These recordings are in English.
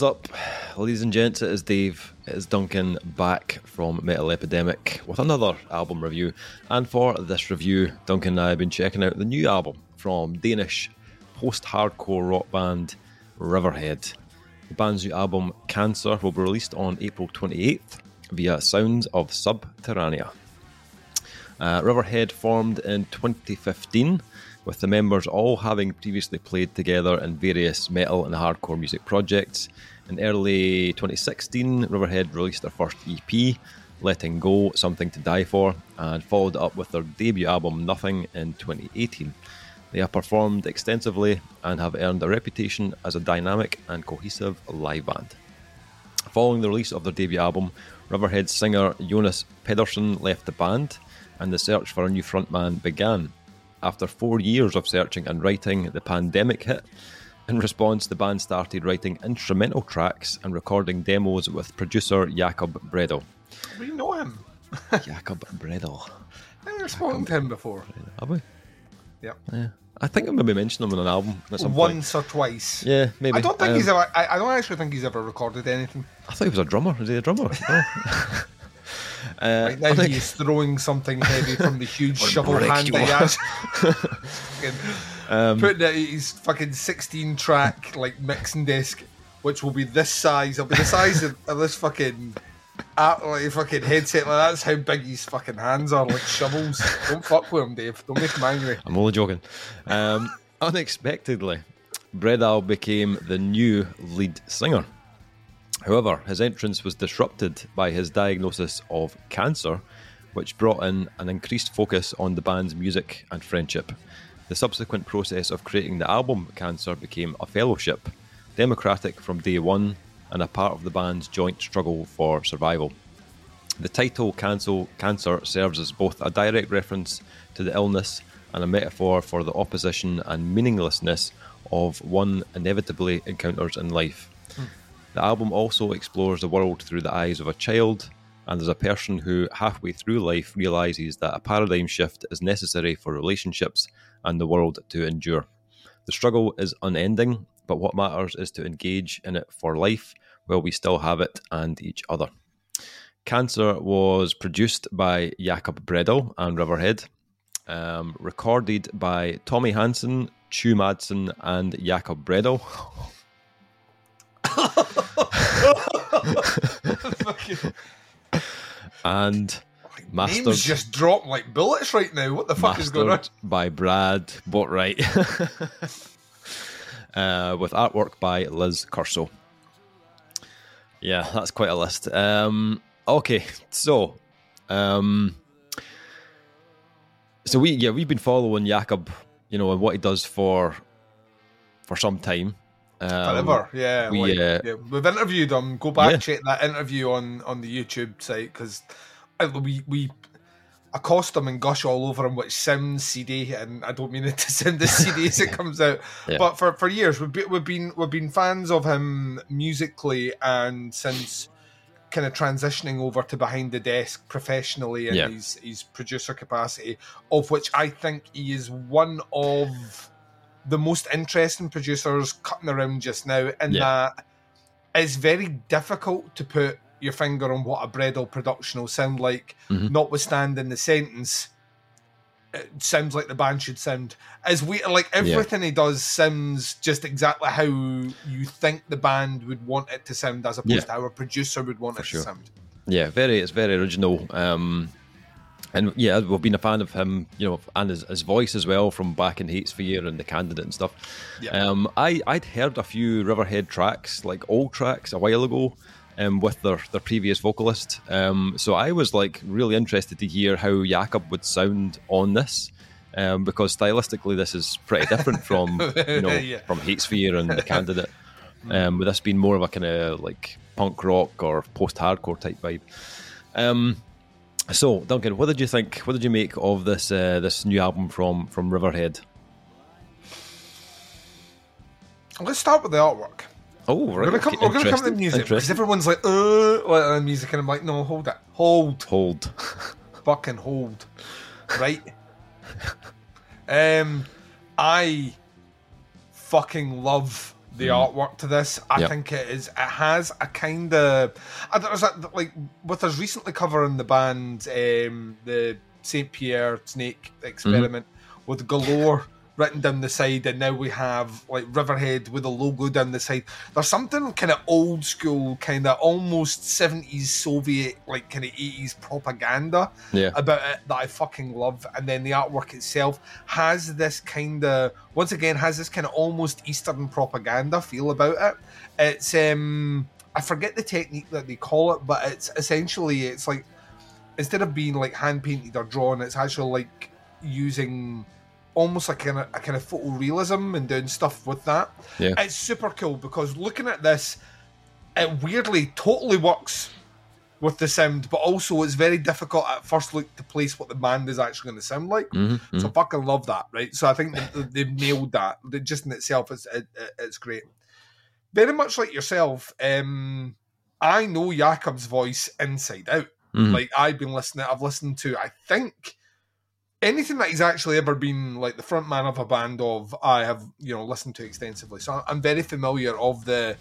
Is up, ladies and gents? It is Dave. It is Duncan back from Metal Epidemic with another album review. And for this review, Duncan and I have been checking out the new album from Danish post hardcore rock band Riverhead. The band's new album, Cancer, will be released on April 28th via Sounds of Subterrania. Uh, Riverhead formed in 2015, with the members all having previously played together in various metal and hardcore music projects. In early 2016, Riverhead released their first EP, Letting Go Something to Die For, and followed up with their debut album, Nothing, in 2018. They have performed extensively and have earned a reputation as a dynamic and cohesive live band. Following the release of their debut album, Riverhead singer Jonas Pedersen left the band, and the search for a new frontman began. After four years of searching and writing, the pandemic hit. In response, the band started writing instrumental tracks and recording demos with producer Jakob Bredahl. We know him. Jakob Bredahl. I've spoken to him before. Have we? Yep. Yeah. I think I maybe mentioned him on an album at some point. Once or twice. Yeah, maybe. I don't think Um, he's ever. I, I don't actually think he's ever recorded anything. I thought he was a drummer. Is he a drummer? No. Uh, Right now think- he's throwing something heavy from the huge shovel hand he has. Fucking putting it his fucking sixteen track like mixing desk, which will be this size. It'll be the size of, of this fucking. Uh, like fucking headset, like that's how big his fucking hands are, like shovels. Don't fuck with him, Dave. Don't make him angry. I'm only joking. Um, unexpectedly, Bredahl became the new lead singer. However, his entrance was disrupted by his diagnosis of cancer, which brought in an increased focus on the band's music and friendship. The subsequent process of creating the album Cancer became a fellowship, democratic from day one, and a part of the band's joint struggle for survival. The title Cancel Cancer serves as both a direct reference to the illness and a metaphor for the opposition and meaninglessness of one inevitably encounters in life. The album also explores the world through the eyes of a child and as a person who, halfway through life, realizes that a paradigm shift is necessary for relationships and the world to endure. The struggle is unending, but what matters is to engage in it for life while we still have it and each other. Cancer was produced by Jakob Bredahl and Riverhead, um, recorded by Tommy Hansen, Tue Madsen, and Jakob Bredahl. And mastered, names just drop like bullets right now. What the fuck is going on? by Brad Boatwright, uh, with artwork by Liz Curso. Yeah, that's quite a list. Um, okay, so, um, so we yeah we've been following Jakob, you know, and what he does for for some time. Um, Forever, yeah, we, like, uh, yeah. We've interviewed him. Go back Yeah. check that interview on on the YouTube site because we we accost him and gush all over him, which sounds seedy, and I don't mean it to sound as seedy as it comes out. Yeah. But for, for years, we've been, we've been we've been fans of him musically, and since kind of transitioning over to behind the desk professionally in Yeah. his his producer capacity, of which I think he is one of the most interesting producers cutting around just now, in Yeah. that it's very difficult to put your finger on what a Bredahl production will sound like, Mhm. notwithstanding the sentence. It sounds like the band should sound. As we like everything he does sounds just exactly how you think the band would want it to sound, as opposed Yeah. to how a producer would want For it sure. to sound. Yeah, very. It's very original. Um, and yeah, we've been a fan of him, you know, and his, his voice as well from back in Hatesphere and the Kandidate and stuff. Yeah. Um, I I'd heard a few Riverhead tracks, like old tracks, a while ago, um, with their their previous vocalist. Um, so I was like really interested to hear how Jakob would sound on this. Um, because stylistically, this is pretty different from you know Yeah. from Hatesphere and the Kandidate. Um, with this being more of a kind of like punk rock or post hardcore type vibe. Um, so Duncan, what did you think? What did you make of this uh, this new album from from Riverhead? Let's start with the artwork. Oh, right. We're gonna come. okay, We're gonna come to the music because everyone's like, "Uh, what uh, music?" And I'm like, "No, hold it, hold, Hold. fucking hold, right?" um, I fucking love the artwork to this. I Yep. think it is. It has a kind of. There's a, like with us recently covering the band, um, the Saint Pierre Snake experiment with galore written down the side, and now we have like Riverhead with a logo down the side. There's something kind of old school, kind of almost 70s Soviet, like kind of 80s propaganda Yeah. about it that I fucking love. And then the artwork itself has this kind of, once again, has this kind of almost Eastern propaganda feel about it. It's, um, I forget the technique that they call it, but it's essentially, it's like, instead of being like hand painted or drawn, it's actually like using almost like of a kind of photorealism and doing stuff with that. Yeah. It's super cool because looking at this, it weirdly totally works with the sound, but also it's very difficult at first look to place what the band is actually going to sound like. Mm-hmm. So I fucking love that, right? So I think they, they've nailed that. Just in itself, it's it, it- it's great. Very much like yourself, um, I know Jakob's voice inside out. Mhm. Like I've been listening, I've listened to, I think anything that he's actually ever been like the front man of a band of, I have you know listened to extensively. So I'm very familiar of the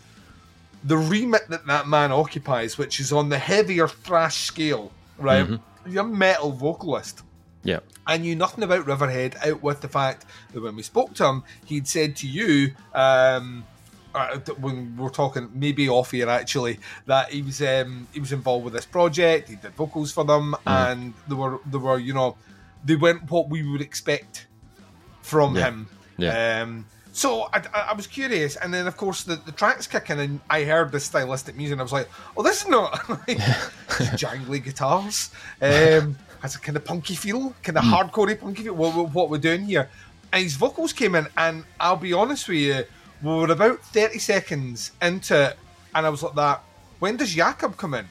the remit that that man occupies, which is on the heavier thrash scale, right? Mhm. You're a metal vocalist. Yeah. I knew nothing about Riverhead out with the fact that when we spoke to him, he'd said to you, um, uh, when we're talking maybe off here actually, that he was um, he was involved with this project. He did vocals for them, and they were they were you know they went what we would expect from Yeah. him. Yeah. Um, so I, I, was curious, and then of course the, the tracks kicking, and I heard the stylistic music, and I was like, "Oh, this is not like jangly guitars. Um, has a kind of punky feel, kind of hardcore punky feel. What, what, what we're doing here?" And his vocals came in, and I'll be honest with you, we were about thirty seconds into it, and I was like, "That." When does Jakob come in?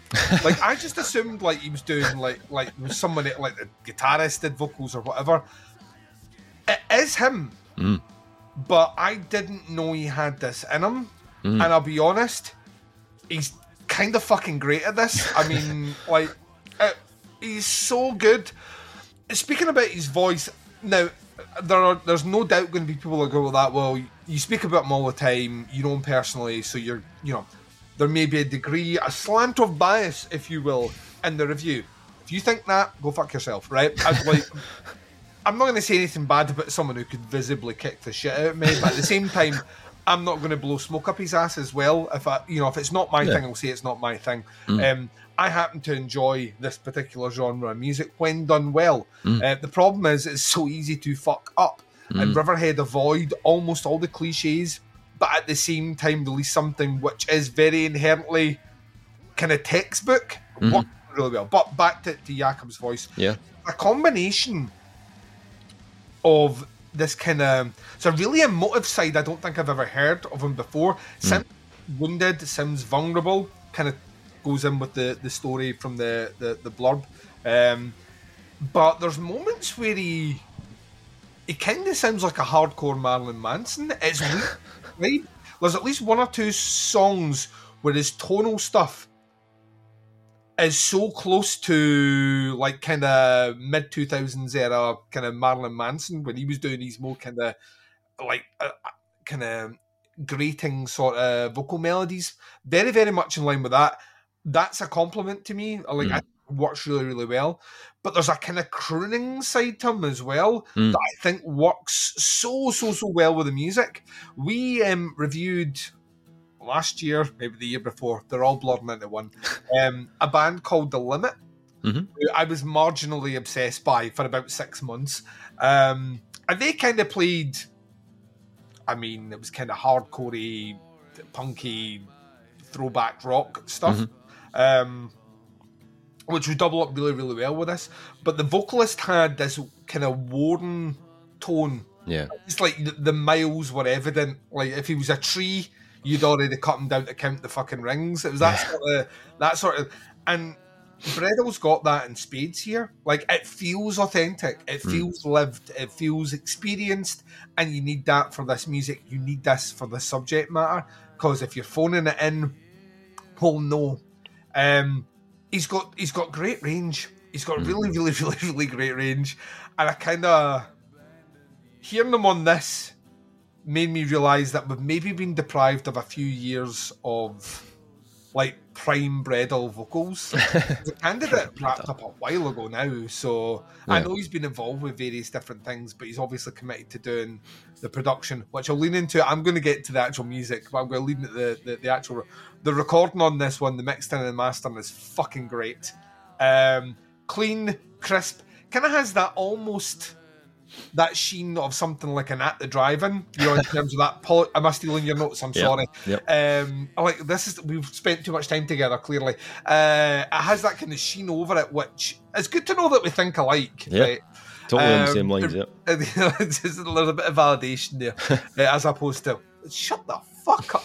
Like I just assumed like he was doing like like was someone like the guitarist did vocals or whatever. It is him but I didn't know he had this in him. And I'll be honest, he's kind of fucking great at this. I mean, like, uh, he's so good. Speaking about his voice, now there are there's no doubt going to be people that go with that. Well, you speak about him all the time. You know him personally, so you're you know there may be a degree, a slant of bias, if you will, in the review. If you think that, go fuck yourself, right? Like. I'm not going to say anything bad about someone who could visibly kick the shit out of me, but at the same time, I'm not going to blow smoke up his ass as well. If I, you know, if it's not my Yeah. thing, I'll say it's not my thing. Um, I happen to enjoy this particular genre of music when done well. Uh, the problem is, it's so easy to fuck up, and Riverhead avoid almost all the cliches, but at the same time release something which is very inherently kind of textbook. Works really well. But back to, to Jakob's voice Yeah. a combination of this kind of it's a really emotive side I don't think I've ever heard of him before. Sims wounded, Sims vulnerable, kind of goes in with the the story from the the, the blurb. Um, but there's moments where he he kind of sounds like a hardcore Marilyn Manson. It's right? There's at least one or two songs where his tonal stuff is so close to like kind of mid 2000s era kind of Marilyn Manson when he was doing these more kind of like uh, kind of grating sort of vocal melodies. Very, very much in line with that. That's a compliment to me. I Like, I think it works really, really well. But there's a kind of crooning side to him as well Mm. that I think works so, so, so well with the music. We um, reviewed last year, maybe the year before, they're all blurring into one, um, a band called The Limit. Mhm. who I was marginally obsessed by for about six months. Um, and they kind of played, I mean, it was kind of hardcorey, punky, throwback rock stuff. Um, which would double up really, really well with this. But the vocalist had this kind of warden tone Yeah. it's like the, the miles were evident. Like if he was a tree, you'd already cut him down to count the fucking rings. It was that sort of that sort of and Bredahl's got that in spades here. Like it feels authentic, it feels lived, it feels experienced, and you need that for this music. You need this for the subject matter. Because if you're phoning it in, well no. Um he's got he's got great range. He's got hmm. really, really, really, really great range. And I kinda hearing them on this made me realise that we've maybe been deprived of a few years of like prime Bredahl vocals. the Kandidate wrapped up a while ago now, so I know he's been involved with various different things, but he's obviously committed to doing the production, which I'll lean into. I'm going to get to the actual music, but I'm going to lean into the, the, the actual the recording on this one, the mixing and the mastering is fucking great. Um, clean, crisp, kind of has that almost that sheen of something like an at the drive-in, you know, in terms of that. Poli- am I stealing your notes? I'm Yep, sorry. yep. Um, I like this is we've spent too much time together. Clearly, uh, it has that kind of sheen over it, which it's good to know that we think alike. Yeah. Right? Totally on the Um, same lines, yeah. And, you know, it's just- there's a bit of validation there, uh, as opposed to shut the fuck up.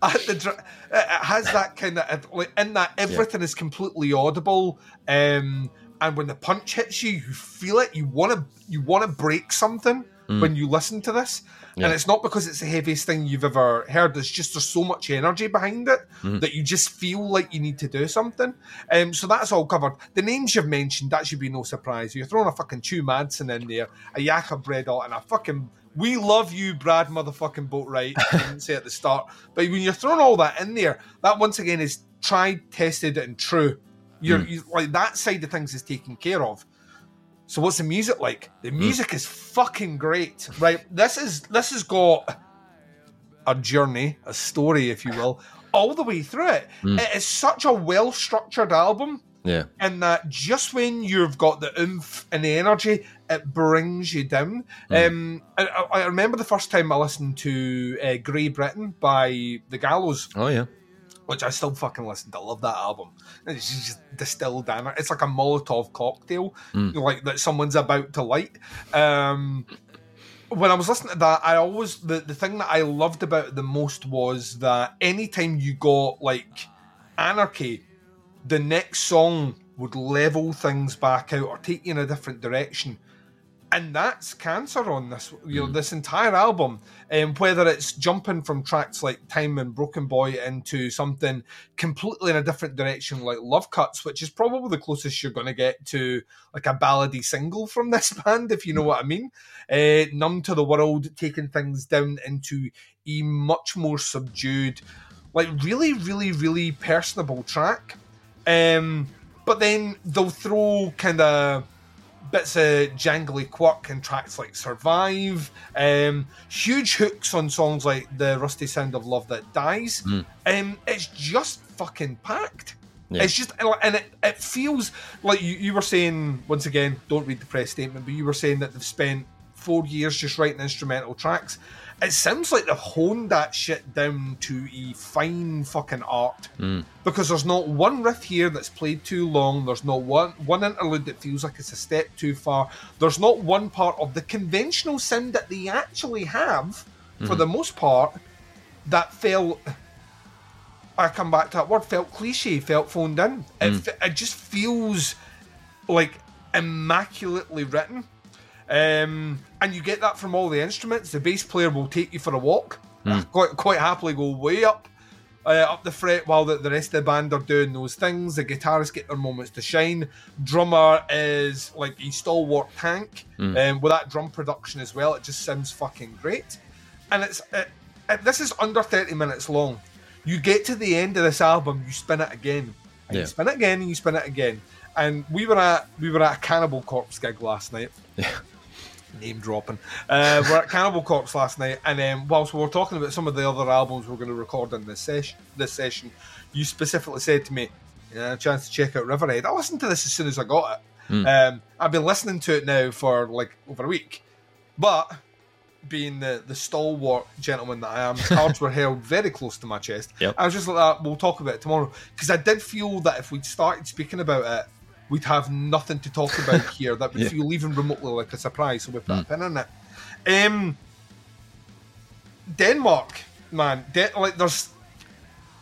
At the dr- it has that kind of like in that everything is completely audible, um, and when the punch hits you, you feel it. You want to you want to break something when you listen to this, Yeah. and it's not because it's the heaviest thing you've ever heard. It's just there's so much energy behind it Mhm. that you just feel like you need to do something. Um, so that's all covered. The names you've mentioned that should be no surprise. You're throwing a fucking Tue Madsen in there, a Jakob Bredahl, and a fucking we love you, Brad motherfucking Boatwright. I didn't say at the start, but when you're throwing all that in there, that once again is tried, tested, and true. You're you, like that side of things is taken care of. So what's the music like? The music is fucking great, right? This is this has got a journey, a story, if you will, all the way through it. It is such a well structured album Yeah. in that just when you've got the oomph and the energy, it brings you down. Um, I, I I remember the first time I listened to uh, Grey Britain by The Gallows, Oh, yeah. Which I still fucking listen to. I love that album. It's just distilled down. It's like a Molotov cocktail, like that someone's about to light. Um, when I was listening to that, I always the, the thing that I loved about it the most was that anytime you got like anarchy, the next song would level things back out or take you in a different direction. And that's cancer on this, you know, this entire album. And whether it's jumping from tracks like Time and Broken Boy into something completely in a different direction, like Love Cuts, which is probably the closest you're going to get to like a ballady single from this band, if you know what I mean. Uh, Numb to the World, taking things down into a much more subdued, like really, really, really personable track. Um, but then they'll throw kind of bits of jangly quirk and tracks like Survive, um, huge hooks on songs like The Rusty Sound of Love That Dies. Um, it's just fucking packed. Yeah. It's just, and it, it feels like you, you were saying, once again, don't read the press statement, but you were saying that they've spent four years just writing instrumental tracks. It sounds like they've honed that shit down to a fine fucking art hmm. because there's not one riff here that's played too long. There's not one one interlude that feels like it's a step too far. There's not one part of the conventional sound that they actually have, for hmm. the most part, that felt. I come back to that word. Felt cliche. Felt phoned in. It, hmm. it just feels like immaculately written. Um, and you get that from all the instruments. The bass player will take you for a walk. Quite, quite happily go way up, uh, up the fret while the, the rest of the band are doing those things. The guitarists get their moments to shine. Drummer is like a stalwart tank, um, with that drum production as well. It just sounds fucking great. And it's it, it, this is under thirty minutes long. You get to the end of this album, you spin it again, and Yeah. you spin it again, and you spin it again. And we were at we were at a Cannibal Corpse gig last night name dropping. Uh, we're at Cannibal Corpse last night, and um, whilst we were talking about some of the other albums we're going to record in this session, this session, you specifically said to me, "Yeah, a chance to check out Riverhead." I listened to this as soon as I got it. Um, I've been listening to it now for like over a week, but being the, the stalwart gentleman that I am, cards were held very close to my chest. Yep. I was just like, that, we'll talk about it tomorrow. Because I did feel that if we'd started speaking about it, we'd have nothing to talk about here that would Yeah. feel even remotely like a surprise. So we put a pin in it. Um, Denmark, man, De- like there's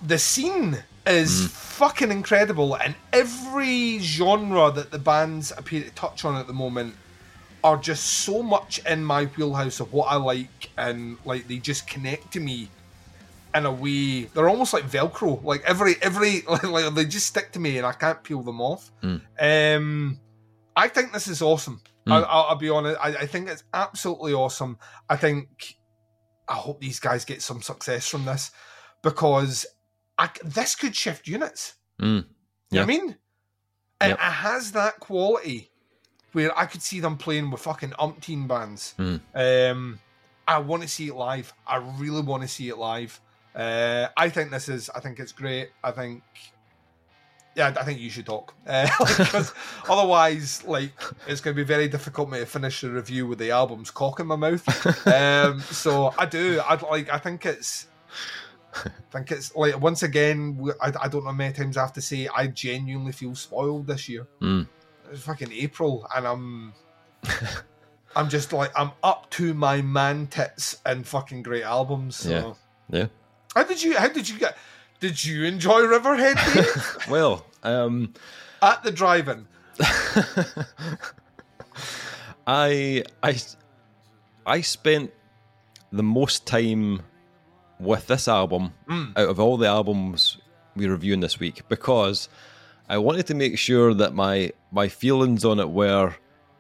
the scene is fucking incredible, and every genre that the bands appear to touch on at the moment are just so much in my wheelhouse of what I like, and like they just connect to me in a way. They're almost like Velcro. Like every every like, like they just stick to me, and I can't peel them off. Um, I think this is awesome. I, I'll, I'll be honest. I, I think it's absolutely awesome. I think I hope these guys get some success from this because I, this could shift units. Mm. You know what I mean? And Yep. it has that quality where I could see them playing with fucking umpteen bands. Mm. Um, I want to see it live. I really want to see it live. Uh, I think this is. I think it's great. I think. Yeah, I think you should talk uh, because otherwise, like, it's going to be very difficult me to finish the review with the album's cock in my mouth. Um, so I do. I like. I think it's. I think it's like once again. I, I don't know how many times I have to say. I genuinely feel spoiled this year. Mm. It's fucking April, and I'm. I'm just like I'm up to my man tits and fucking great albums. So. Yeah. Yeah. How did you? How did you get? Did you enjoy Riverhead Well, um, at the drive-in? I I I spent the most time with this album Mm. out of all the albums we're reviewing this week because I wanted to make sure that my my feelings on it were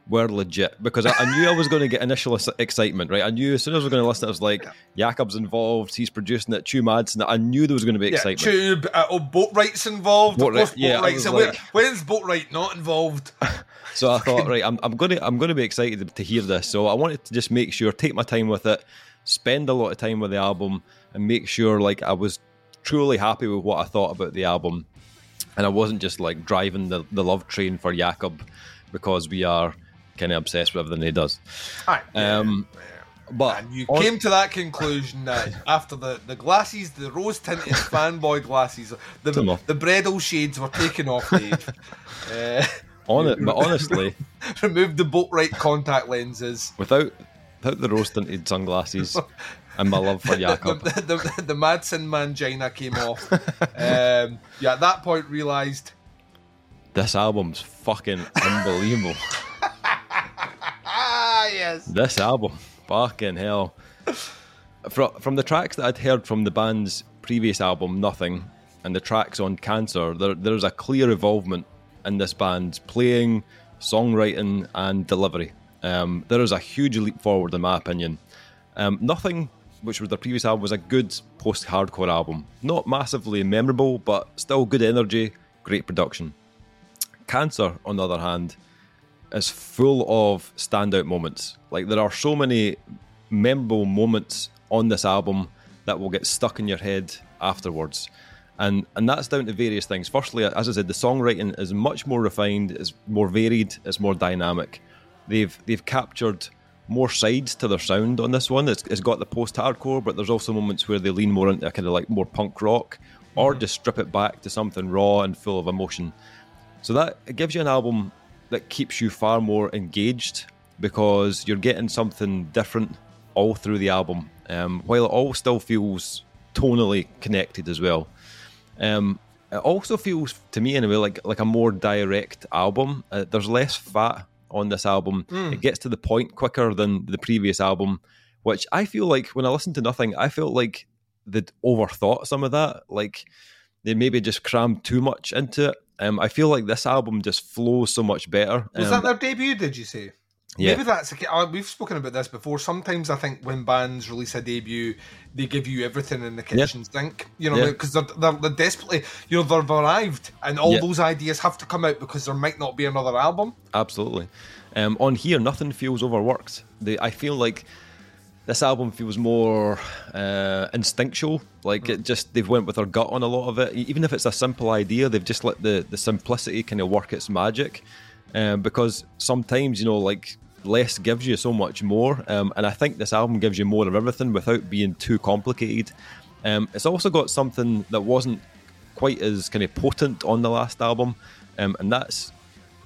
were legit because I, I knew I was going to get initial excitement, right? I knew as soon as I was going to listen, I was like, Jakob's involved, he's producing it, Tue Madsen. I knew there was going to be Yeah, excitement. tube. Uh, oh, Boatwright's involved. Boat Of course, right- yeah, boat was And where- when's Boatwright not involved? So I thought, right, I'm, I'm going to I'm going to be excited to hear this. So I wanted to just make sure, take my time with it, spend a lot of time with the album, and make sure like I was truly happy with what I thought about the album, and I wasn't just like driving the, the love train for Jakob because we are kind of obsessed with everything he does. Aye. Um, but and you on- came to that conclusion that after the, the glasses, the rose tinted fanboy glasses, the the Bredahl shades were taken off, Dave. uh, on it, but honestly, removed the Boatwright contact lenses. without without the rose tinted sunglasses and my love for Jakob, the, the, the, the Madsen mangina came off. um, yeah, at that point realised, this album's fucking unbelievable. Yes. This album, fucking hell. From, from the tracks that I'd heard from the band's previous album, Nothing, and the tracks on Cancer, there, there's a clear involvement in this band's playing, songwriting, and delivery. Um, there is a huge leap forward, in my opinion. Um, Nothing, which was their previous album, was a good post hardcore album. Not massively memorable, but still good energy, great production. Cancer, on the other hand, is full of standout moments. Like there are so many memorable moments on this album that will get stuck in your head afterwards. And and that's down to various things. Firstly, as I said, the songwriting is much more refined, is more varied, it's more dynamic. They've they've captured more sides to their sound on this one. It's, it's got the post-hardcore, but there's also moments where they lean more into kind of like more punk rock, or mm-hmm. just strip it back to something raw and full of emotion. So that it gives you an album that keeps you far more engaged because you're getting something different all through the album, um, while it all still feels tonally connected as well. Um, it also feels to me anyway like like a more direct album. Uh, there's less fat on this album. It gets to the point quicker than the previous album, which I feel like when I listened to Nothing, I felt like they'd overthought some of that. Like they maybe just crammed too much into it. Um, I feel like this album just flows so much better. Was Um, that their debut, did you say? Yeah. Maybe that's uh, We've spoken about this before. Sometimes I think when bands release a debut, they give you everything in the kitchen sink. You know, Yeah. because they're, they're, they're desperately, you know, they've arrived, and all Yeah. those ideas have to come out because there might not be another album. Absolutely. Um, on here, nothing feels overworked. They, I feel like this album feels more uh, instinctual. Like it just they've went with their gut on a lot of it. Even if it's a simple idea, they've just let the the simplicity kind of work its magic. Um, because sometimes you know, like less gives you so much more. Um, and I think this album gives you more of everything without being too complicated. Um, it's also got something that wasn't quite as kind of potent on the last album, um, and that's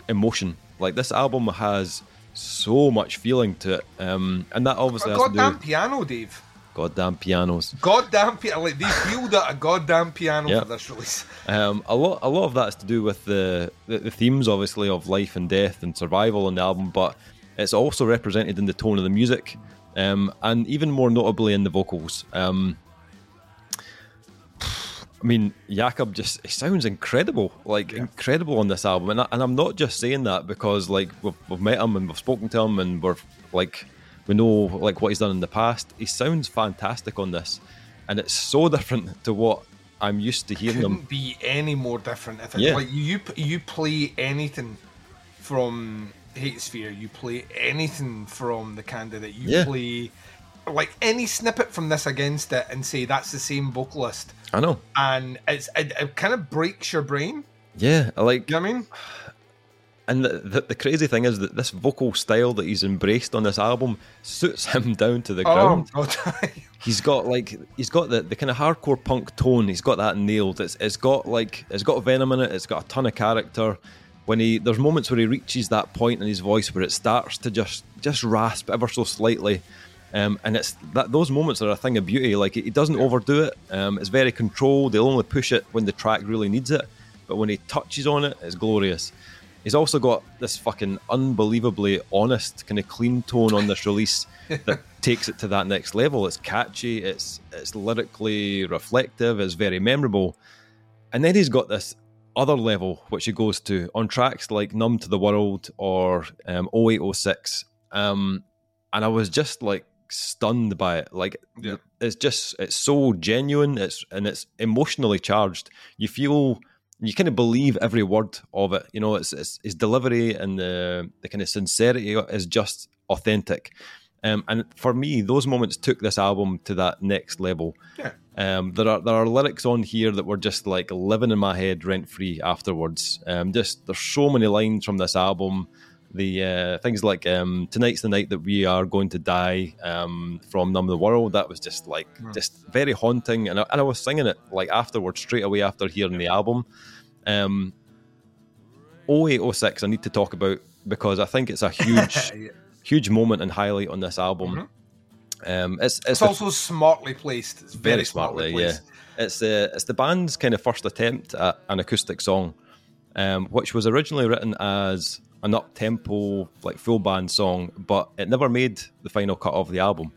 emotion. Like this album has so much feeling to it, um, and that obviously A has to do goddamn piano, Dave. goddamn pianos. Goddamn piano. Like they peeled out a goddamn piano Yeah. for this release. Um, a lot, a lot of that is to do with the, the the themes, obviously, of life and death and survival in the album, but it's also represented in the tone of the music, um, and even more notably in the vocals. Um, I mean, Jakob just sounds incredible, like incredible on this album, and, I, and I'm not just saying that because like we've, we've met him and we've spoken to him and we're like We know like what he's done in the past. He sounds fantastic on this, and it's so different to what I'm used to hearing Couldn't be any more different. If it, Yeah. like you you play anything from Hatesphere, you play anything from the Kandidate, you Yeah. play like any snippet from this against it, and say that's the same vocalist, I know. and it's it, it kind of breaks your brain. Yeah, I like You know what I mean? And the, the, the crazy thing is that this vocal style that he's embraced on this album suits him down to the oh, ground. Oh god. He's got like he's got the, the kind of hardcore punk tone. He's got that nailed. It's it's got like it's got venom in it. It's got a ton of character. When he there's moments where he reaches that point in his voice where it starts to just just rasp ever so slightly. Um, and it's that those moments are a thing of beauty. Like he doesn't overdo it. Um, it's very controlled. He'll only push it when the track really needs it. But when he touches on it, it's glorious. He's also got this fucking unbelievably honest, kind of clean tone on this release that takes it to that next level. It's catchy, it's it's lyrically reflective, it's very memorable. And then he's got this other level which he goes to on tracks like Numb to the World or um, 0806. Um, and I was just like stunned by it. Like Yeah. it's just it's so genuine, it's and it's emotionally charged. You feel you kind of believe every word of it. You know, it's, it's his delivery and the the kind of sincerity is just authentic. Um, and for me, those moments took this album to that next level. Yeah. Um, there are there are lyrics on here that were just like living in my head rent free afterwards. Um, just there's so many lines from this album. The uh, things like um, "Tonight's the night that we are going to die" um, from "Numb the World." That was just like just very haunting, and I, and I was singing it like afterwards, straight away after hearing the album. Um, 0806, I need to talk about because I think it's a huge, Yeah. huge moment and highlight on this album. Um, it's it's, It's the- also smartly placed. It's very, very smartly, yeah. placed. It's the it's the band's kind of first attempt at an acoustic song, um, which was originally written as an up tempo like full band song, but it never made the final cut of the album.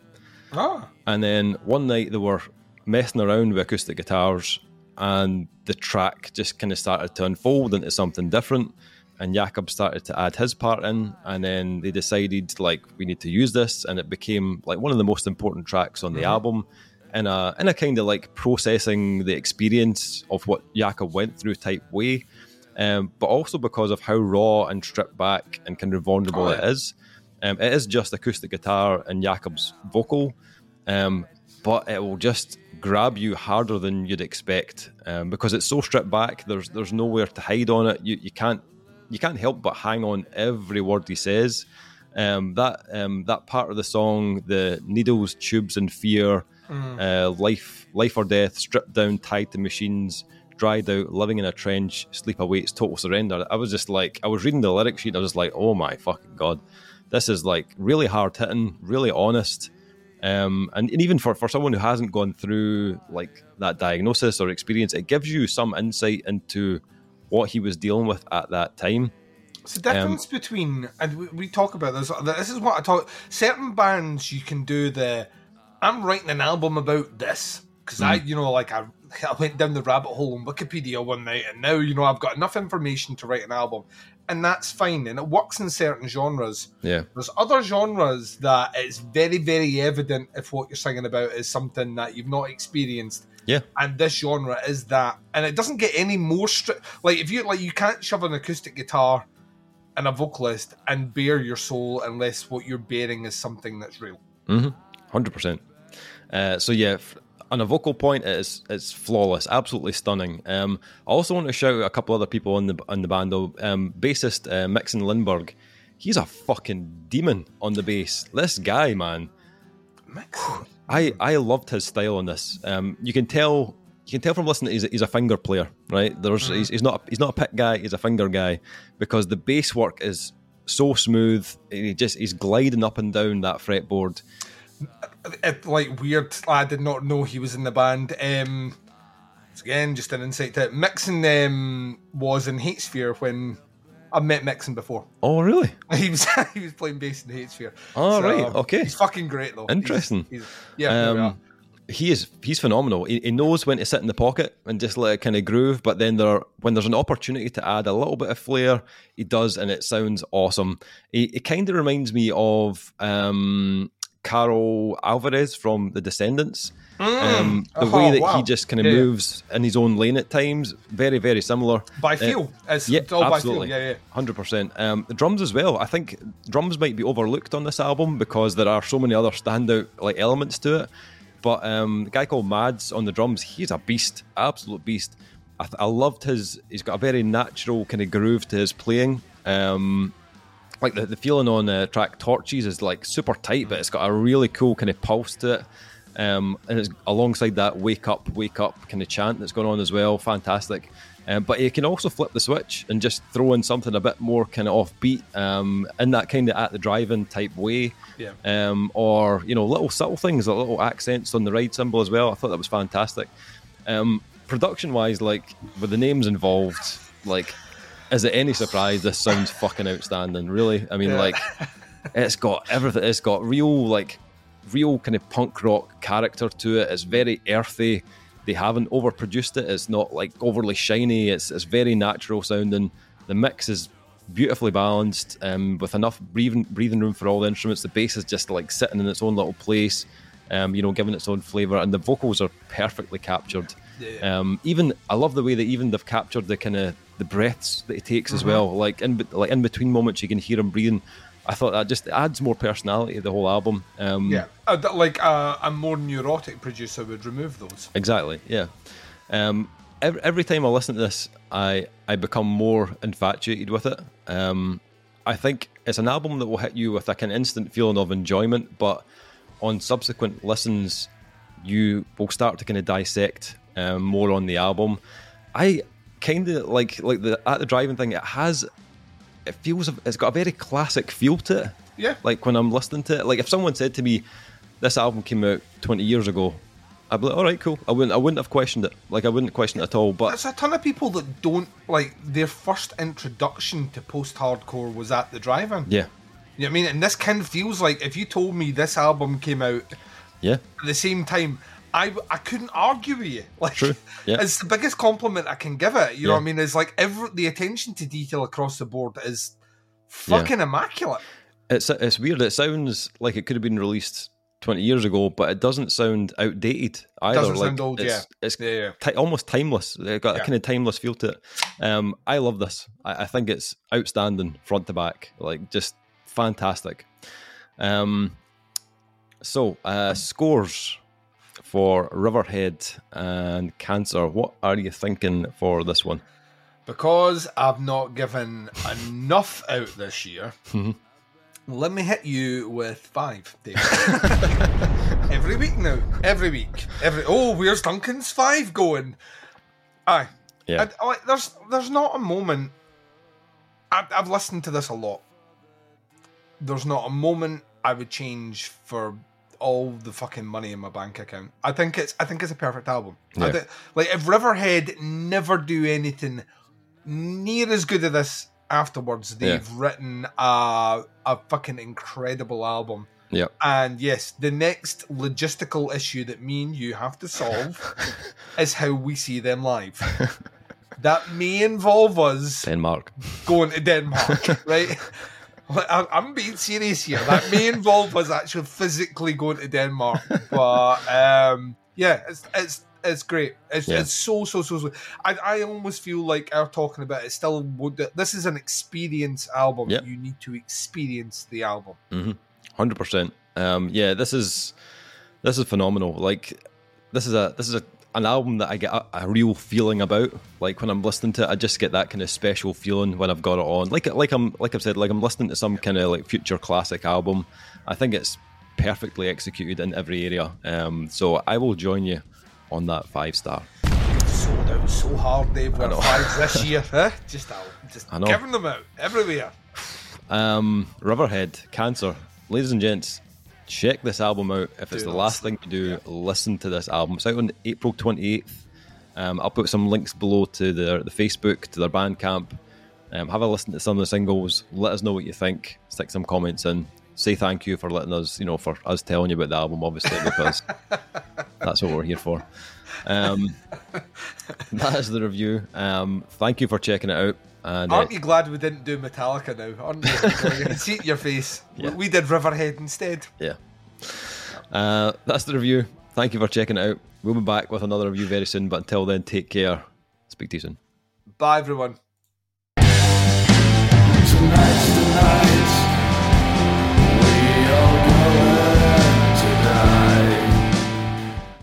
Ah, And then one night they were messing around with acoustic guitars, and the track just kind of started to unfold into something different. And Jakob started to add his part in, and then they decided like we need to use this, and it became like one of the most important tracks on the album, in a in a kind of like processing the experience of what Jakob went through type way, um, but also because of how raw and stripped back and kind of vulnerable Oh, it yeah. is. Um, it is just acoustic guitar and Jakob's vocal, um, but it will just grab you harder than you'd expect um, because it's so stripped back. There's there's nowhere to hide on it. You you can't you can't help but hang on every word he says. Um, that um, that part of the song, the needles, tubes, and fear, uh, life, life or death, stripped down, tied to machines, dried out, living in a trench, sleep awaits, total surrender. I was just like, I was reading the lyric sheet, I was just like, oh my fucking god, this is like really hard hitting, really honest. Um, and, and even for, for someone who hasn't gone through like that diagnosis or experience, it gives you some insight into what he was dealing with at that time. It's the difference between, and we, we talk about this. This is what I talk. Certain bands you can do the. I'm writing an album about this because I, you know, like I, I went down the rabbit hole on Wikipedia one night, and now you know I've got enough information to write an album, and that's fine, and it works in certain genres. Yeah. There's other genres that it's very, very evident if what you're singing about is something that you've not experienced. Yeah. And this genre is that, and it doesn't get any more strict. Like if you like, you can't shove an acoustic guitar and a vocalist and bare your soul unless what you're bearing is something that's real. Hundred percent. Uh, so yeah, f- on a vocal point, it's it's flawless, absolutely stunning. Um, I also want to shout out a couple other people on the on the band though. Um, bassist uh, Mixen Lindberg, he's a fucking demon on the bass. This guy, man, I I loved his style on this. Um, you can tell you can tell from listening he's a, he's a finger player, right? There's he's, he's not a, he's not a pick guy, he's a finger guy because the bass work is so smooth. He just he's gliding up and down that fretboard. It, like weird. I did not know he was in the band. Um, it's again, just an insight to it. Mixen um, was in Hatesphere when I met Mixen before. Oh really? He was he was playing bass in Hatesphere. Oh, right, okay. He's fucking great though. Interesting. he's- yeah. we are. Um, he is he's phenomenal. He, he, knows when to sit in the pocket and just let it kind of groove. But then there, when there's an opportunity to add a little bit of flair, he does, and it sounds awesome. He, it kind of reminds me of um, Karl Alvarez from The Descendents. Mm. Um, the oh, way that wow. he just kind of yeah. moves in his own lane at times, very, very similar. By uh, feel, uh, it's, yeah, all absolutely. by feel. Yeah, yeah, hundred percent. Um, the drums as well. I think drums might be overlooked on this album because there are so many other standout like elements to it. But um, the guy called Mads on the drums, he's a beast, absolute beast. I, th- I loved his. He's got a very natural kind of groove to his playing. Um, like the, the feeling on the track Torches is like super tight, but it's got a really cool kind of pulse to it. Um, and it's alongside that wake up, wake up kind of chant that's going on as well. Fantastic. Um, but you can also flip the switch and just throw in something a bit more kind of offbeat um, in that kind of at the drive-in type way. Yeah. Um, or, you know, little subtle things, a little accents on the ride cymbal as well. I thought that was fantastic. Um, production wise, like with the names involved, like is it any surprise this sounds fucking outstanding? Really, I mean, yeah. like it's got everything. It's got real like real kind of punk rock character to it. It's very earthy. They haven't overproduced it. It's not like overly shiny. It's it's very natural sounding. The mix is beautifully balanced um, with enough breathing breathing room for all the instruments. The bass is just like sitting in its own little place, um, you know, giving its own flavour, and the vocals are perfectly captured. Yeah. Um, even I love the way that even they've captured the kind of the breaths that he takes mm-hmm. as well. Like in like in between moments, you can hear him breathing. I thought that just adds more personality to the whole album. Um, yeah, uh, like uh, a more neurotic producer would remove those. Exactly. Yeah. Um, every, every time I listen to this, I I become more infatuated with it. Um, I think it's an album that will hit you with like an instant feeling of enjoyment, but on subsequent listens, you will start to kind of dissect um, more on the album. I kind of like like the at the drive-in thing. It has, it feels, it's got a very classic feel to it. Yeah. Like when I'm listening to it, like if someone said to me, "This album came out 20 years ago," I'd be like, "All right, cool." I wouldn't, I wouldn't have questioned it. Like I wouldn't question it at all. But there's a ton of people that don't like their first introduction to post-hardcore was at the drive-in. Yeah. You know what I mean? And this kind of feels like if you told me this album came out yeah. at the same time, I, I couldn't argue with you. Like, True. Yeah. it's the biggest compliment I can give it. You yeah. know what I mean? It's like every the attention to detail across the board is fucking yeah. immaculate. It's it's weird. It sounds like it could have been released 20 years ago, but it doesn't sound outdated either. Doesn't like, sound old, it's, yeah. It's yeah. T- almost timeless. It's got a kind of timeless feel to it. Um, I love this. I, I, think it's outstanding front to back. Like, just fantastic. Um, so, uh, scores for Riverhead and Cancer. What are you thinking for this one? Because I've not given enough out this year, mm-hmm. let me hit you with five, David. Every week now. Every week. Every oh, where's Duncan's five going? Aye. Yeah. I, I, there's there's not a moment. I, I've listened to this a lot. There's not a moment I would change for all the fucking money in my bank account. I think it's I think it's a perfect album. Yeah. Th- like if Riverhead never do anything near as good as this afterwards, they've yeah. written a a fucking incredible album. Yeah. And yes, the next logistical issue that me and you have to solve is how we see them live. that may involve us Denmark going to Denmark, right? I'm being serious here. That may involve us actually physically going to Denmark, but um, yeah, it's it's it's great. It's, yeah. it's so so so so. I I almost feel like our talking about it still. This is an experience album. Yep. You need to experience the album. 100 mm-hmm. percent. Um, yeah, this is this is phenomenal. Like this is a this is a an album that I get a, a, real feeling about. Like when I'm listening to it, I just get that kind of special feeling when I've got it on. Like like I'm like I've said, like I'm listening to some kind of like future classic album. I think it's perfectly executed in every area. Um, so I will join you on that five star. Sold out so hard, Dave. With five this year, huh? Just out, just giving them out everywhere. Um, Riverhead, Cancer, ladies and gents check this album out. If it's the last thing you do, yeah. listen to this album. It's out on April 28th. Um, I'll put some links below to their the Facebook, to their Bandcamp. Um, have a listen to some of the singles. Let us know what you think. Stick some comments in. say thank you for letting us, you know, for us telling you about the album, obviously, because that's what we're here for. Um, that is the review. Um, thank you for checking it out. And, Aren't uh, you glad we didn't do Metallica now? Aren't you? you see your face. Yeah. We, did Riverhead instead. Yeah. Uh, that's the review. Thank you for checking it out. We'll be back with another review very soon, but until then, take care. Speak to you soon. Bye, everyone.